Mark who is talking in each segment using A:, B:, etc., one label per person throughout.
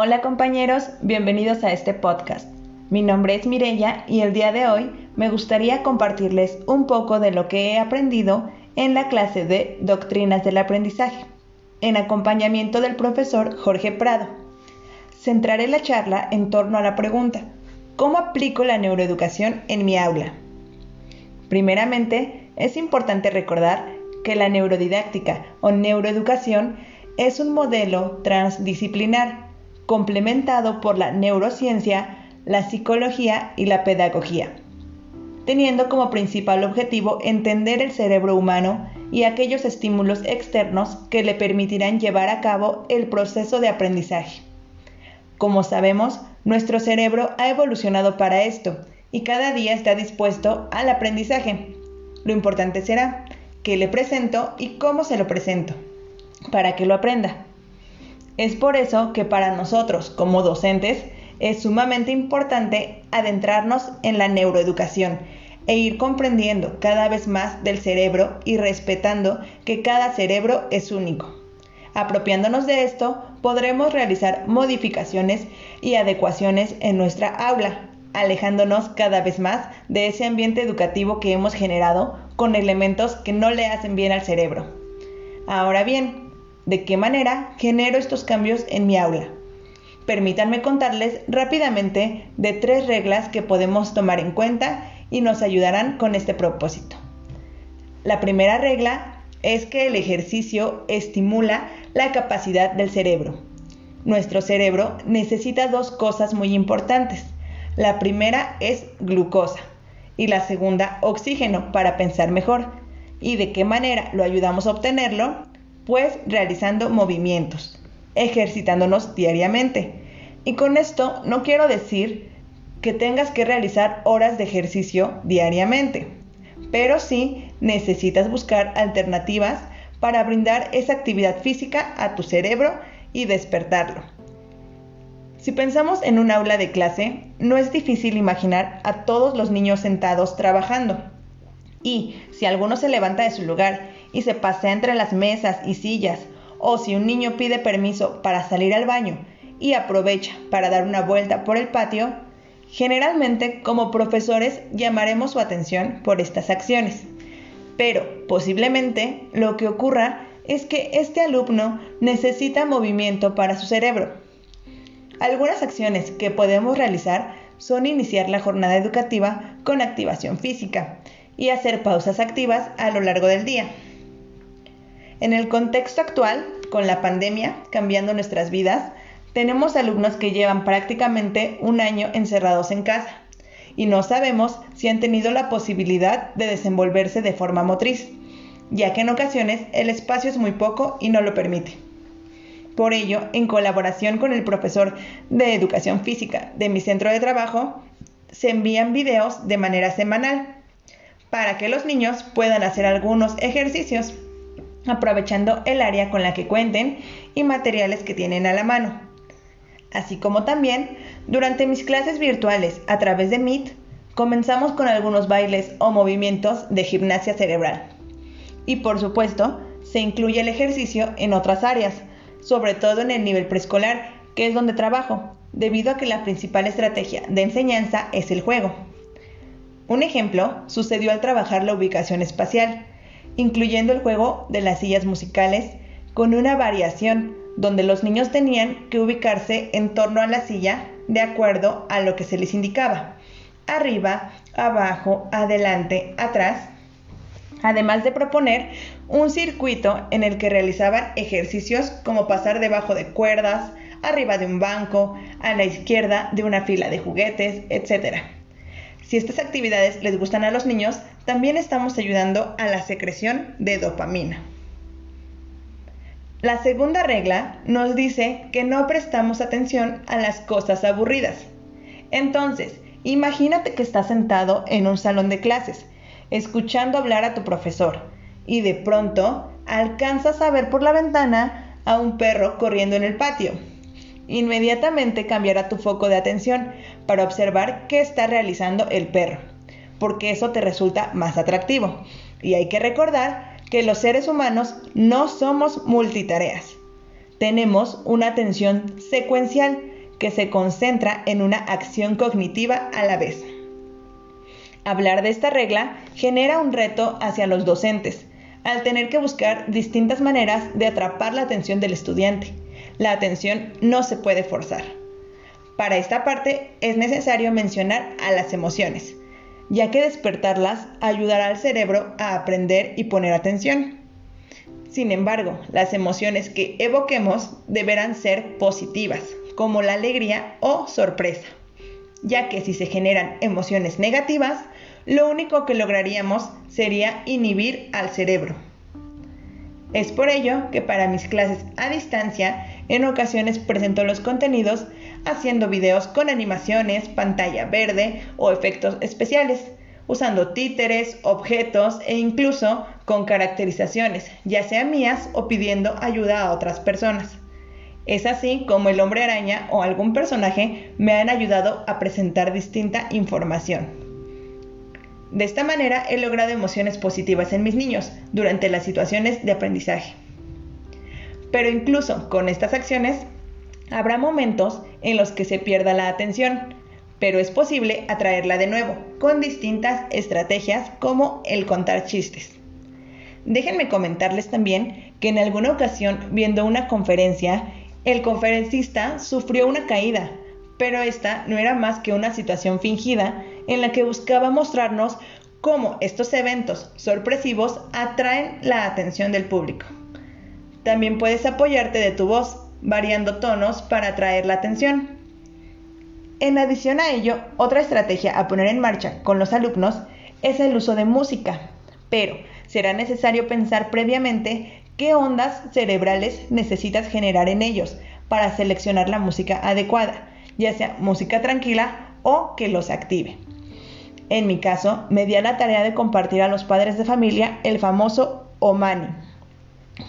A: Hola compañeros, bienvenidos a este podcast. Mi nombre es Mirella y el día de hoy me gustaría compartirles un poco de lo que he aprendido en la clase de Doctrinas del Aprendizaje, en acompañamiento del profesor Jorge Prado. Centraré la charla en torno a la pregunta, ¿cómo aplico la neuroeducación en mi aula? Primeramente, es importante recordar que la neurodidáctica o neuroeducación es un modelo transdisciplinar complementado por la neurociencia, la psicología y la pedagogía, teniendo como principal objetivo entender el cerebro humano y aquellos estímulos externos que le permitirán llevar a cabo el proceso de aprendizaje. Como sabemos, nuestro cerebro ha evolucionado para esto y cada día está dispuesto al aprendizaje. Lo importante será que le presento y cómo se lo presento, para que lo aprenda. Es por eso que para nosotros como docentes es sumamente importante adentrarnos en la neuroeducación e ir comprendiendo cada vez más del cerebro y respetando que cada cerebro es único. Apropiándonos de esto, podremos realizar modificaciones y adecuaciones en nuestra aula, alejándonos cada vez más de ese ambiente educativo que hemos generado con elementos que no le hacen bien al cerebro. Ahora bien, de qué manera genero estos cambios en mi aula. Permítanme contarles rápidamente de tres reglas que podemos tomar en cuenta y nos ayudarán con este propósito. La primera regla es que el ejercicio estimula la capacidad del cerebro. Nuestro cerebro necesita dos cosas muy importantes. La primera es glucosa y la segunda oxígeno para pensar mejor. ¿Y de qué manera lo ayudamos a obtenerlo? Pues realizando movimientos, ejercitándonos diariamente. Y con esto no quiero decir que tengas que realizar horas de ejercicio diariamente, pero sí necesitas buscar alternativas para brindar esa actividad física a tu cerebro y despertarlo. Si pensamos en un aula de clase, no es difícil imaginar a todos los niños sentados trabajando. Y si alguno se levanta de su lugar y se pasea entre las mesas y sillas, o si un niño pide permiso para salir al baño y aprovecha para dar una vuelta por el patio, generalmente como profesores llamaremos su atención por estas acciones. Pero posiblemente lo que ocurra es que este alumno necesita movimiento para su cerebro. Algunas acciones que podemos realizar son iniciar la jornada educativa con activación física y hacer pausas activas a lo largo del día. En el contexto actual, con la pandemia cambiando nuestras vidas, tenemos alumnos que llevan prácticamente un año encerrados en casa y no sabemos si han tenido la posibilidad de desenvolverse de forma motriz, ya que en ocasiones el espacio es muy poco y no lo permite. Por ello, en colaboración con el profesor de educación física de mi centro de trabajo, se envían videos de manera semanal para que los niños puedan hacer algunos ejercicios aprovechando el área con la que cuenten y materiales que tienen a la mano. Así como también, durante mis clases virtuales a través de Meet, comenzamos con algunos bailes o movimientos de gimnasia cerebral. Y por supuesto, se incluye el ejercicio en otras áreas, sobre todo en el nivel preescolar, que es donde trabajo, debido a que la principal estrategia de enseñanza es el juego. Un ejemplo sucedió al trabajar la ubicación espacial, incluyendo el juego de las sillas musicales, con una variación donde los niños tenían que ubicarse en torno a la silla de acuerdo a lo que se les indicaba. Arriba, abajo, adelante, atrás. Además de proponer un circuito en el que realizaban ejercicios como pasar debajo de cuerdas, arriba de un banco, a la izquierda de una fila de juguetes, etc. Si estas actividades les gustan a los niños, también estamos ayudando a la secreción de dopamina. La segunda regla nos dice que no prestamos atención a las cosas aburridas. Entonces, imagínate que estás sentado en un salón de clases, escuchando hablar a tu profesor, y de pronto alcanzas a ver por la ventana a un perro corriendo en el patio Inmediatamente cambiará tu foco de atención para observar qué está realizando el perro, porque eso te resulta más atractivo. Y hay que recordar que los seres humanos no somos multitareas. Tenemos una atención secuencial que se concentra en una acción cognitiva a la vez. Hablar de esta regla genera un reto hacia los docentes, al tener que buscar distintas maneras de atrapar la atención del estudiante. La atención no se puede forzar. Para esta parte es necesario mencionar a las emociones, ya que despertarlas ayudará al cerebro a aprender y poner atención. Sin embargo, las emociones que evoquemos deberán ser positivas, como la alegría o sorpresa, ya que si se generan emociones negativas, lo único que lograríamos sería inhibir al cerebro. Es por ello que para mis clases a distancia, en ocasiones presento los contenidos haciendo videos con animaciones, pantalla verde o efectos especiales, usando títeres, objetos e incluso con caracterizaciones, ya sea mías o pidiendo ayuda a otras personas. Es así como el hombre araña o algún personaje me han ayudado a presentar distinta información. De esta manera he logrado emociones positivas en mis niños durante las situaciones de aprendizaje. Pero incluso con estas acciones, habrá momentos en los que se pierda la atención, pero es posible atraerla de nuevo con distintas estrategias como el contar chistes. Déjenme comentarles también que en alguna ocasión viendo una conferencia, el conferencista sufrió una caída, pero esta no era más que una situación fingida en la que buscaba mostrarnos cómo estos eventos sorpresivos atraen la atención del público. También puedes apoyarte de tu voz, variando tonos para atraer la atención. En adición a ello, otra estrategia a poner en marcha con los alumnos es el uso de música, pero será necesario pensar previamente qué ondas cerebrales necesitas generar en ellos para seleccionar la música adecuada, ya sea música tranquila o que los active. En mi caso, me di a la tarea de compartir a los padres de familia el famoso Omani,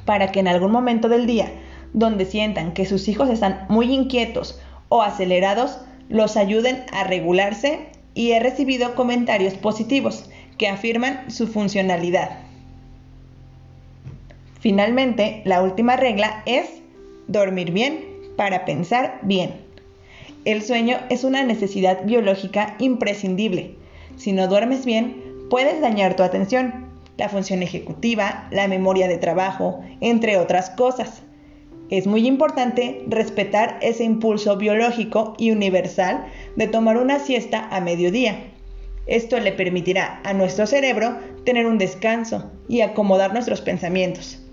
A: para que en algún momento del día, donde sientan que sus hijos están muy inquietos o acelerados, los ayuden a regularse y he recibido comentarios positivos que afirman su funcionalidad. Finalmente, la última regla es dormir bien para pensar bien. El sueño es una necesidad biológica imprescindible si no duermes bien, puedes dañar tu atención, la función ejecutiva, la memoria de trabajo, entre otras cosas. Es muy importante respetar ese impulso biológico y universal de tomar una siesta a mediodía. Esto le permitirá a nuestro cerebro tener un descanso y acomodar nuestros pensamientos.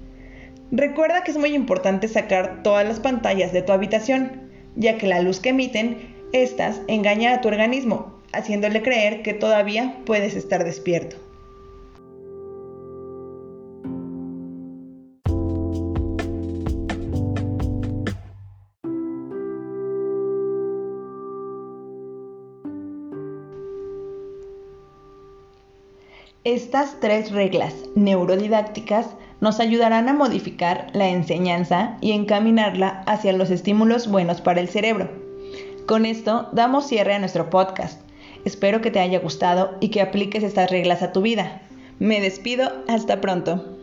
A: Recuerda que es muy importante sacar todas las pantallas de tu habitación, ya que la luz que emiten, estas engaña a tu organismo haciéndole creer que todavía puedes estar despierto. Estas tres reglas neurodidácticas nos ayudarán a modificar la enseñanza y encaminarla hacia los estímulos buenos para el cerebro. Con esto damos cierre a nuestro podcast. Espero que te haya gustado y que apliques estas reglas a tu vida. Me despido, hasta pronto.